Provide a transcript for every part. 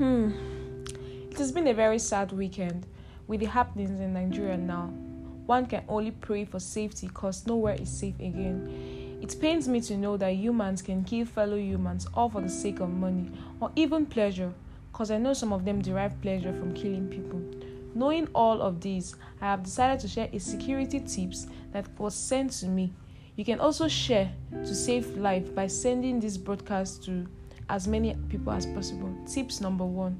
Hmm. It has been a very sad weekend with the happenings in Nigeria now. One can only pray for safety because nowhere is safe again. It pains me to know that humans can kill fellow humans all for the sake of money or even pleasure because I know some of them derive pleasure from killing people. Knowing all of these, I have decided to share a security tips that was sent to me. You can also share to save life by sending this broadcast to as many people as possible. Tips number 1.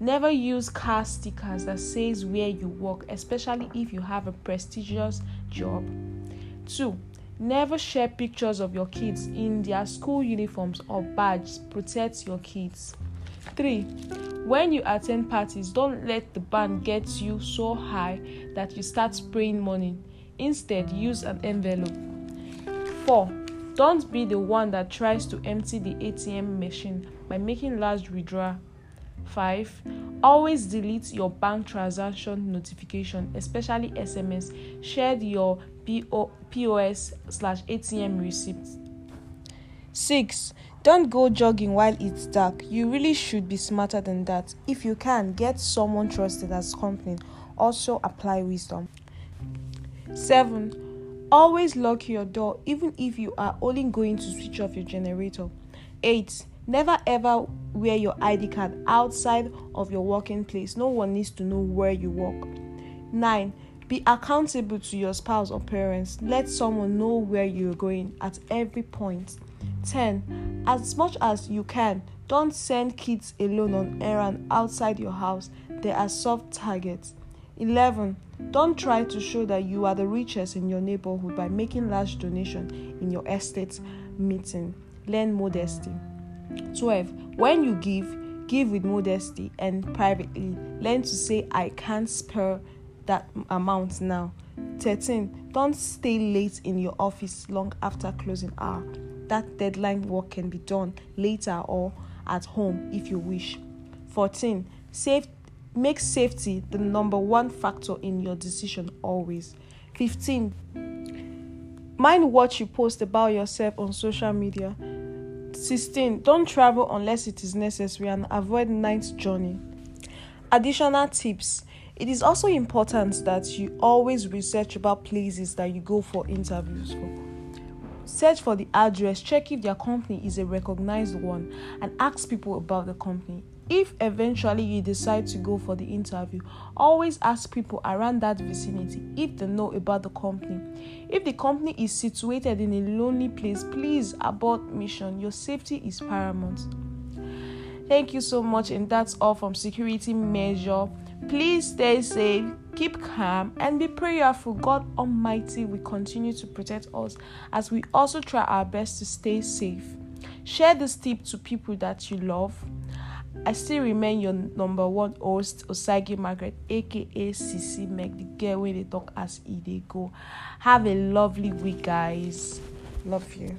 Never use car stickers that says where you work, especially if you have a prestigious job. 2. Never share pictures of your kids in their school uniforms or badges. Protect your kids. 3. When you attend parties, don't let the band get you so high that you start spraying money. Instead, use an envelope. 4. Don't be the one that tries to empty the ATM machine by making large withdrawal. 5. Always delete your bank transaction notification, especially SMS. Share your POS slash ATM receipt. 6. Don't go jogging while it's dark. You really should be smarter than that. If you can, get someone trusted as company. Also, apply wisdom. 7. Always lock your door even if you are only going to switch off your generator. 8. Never ever wear your ID card outside of your working place. No one needs to know where you work. 9. Be accountable to your spouse or parents. Let someone know where you're going at every point. 10. As much as you can, don't send kids alone on errand outside your house. They are soft targets. 11. Don't try to show that you are the richest in your neighborhood by making large donation in your estate meeting. Learn modesty. 12. When you give, give with modesty and privately. Learn to say I can't spare that amount now. 13. Don't stay late in your office long after closing hour. That deadline work can be done later or at home if you wish. 14. Save Make safety the number one factor in your decision always. 15. Mind what you post about yourself on social media. 16. Don't travel unless it is necessary and avoid night journey. Additional tips. It is also important that you always research about places that you go for interviews for. Search for the address, check if their company is a recognized one, and ask people about the company. If eventually you decide to go for the interview, always ask people around that vicinity if they know about the company. If the company is situated in a lonely place, please abort mission. Your safety is paramount. Thank you so much, and that's all from Security Measure. Please stay safe, keep calm, and be prayerful. God Almighty will continue to protect us as we also try our best to stay safe. Share this tip to people that you love. I still remain your number one host, Osagi Margaret, aka CC Meg, the girl when they talk as e they go. Have a lovely week, guys. Love you.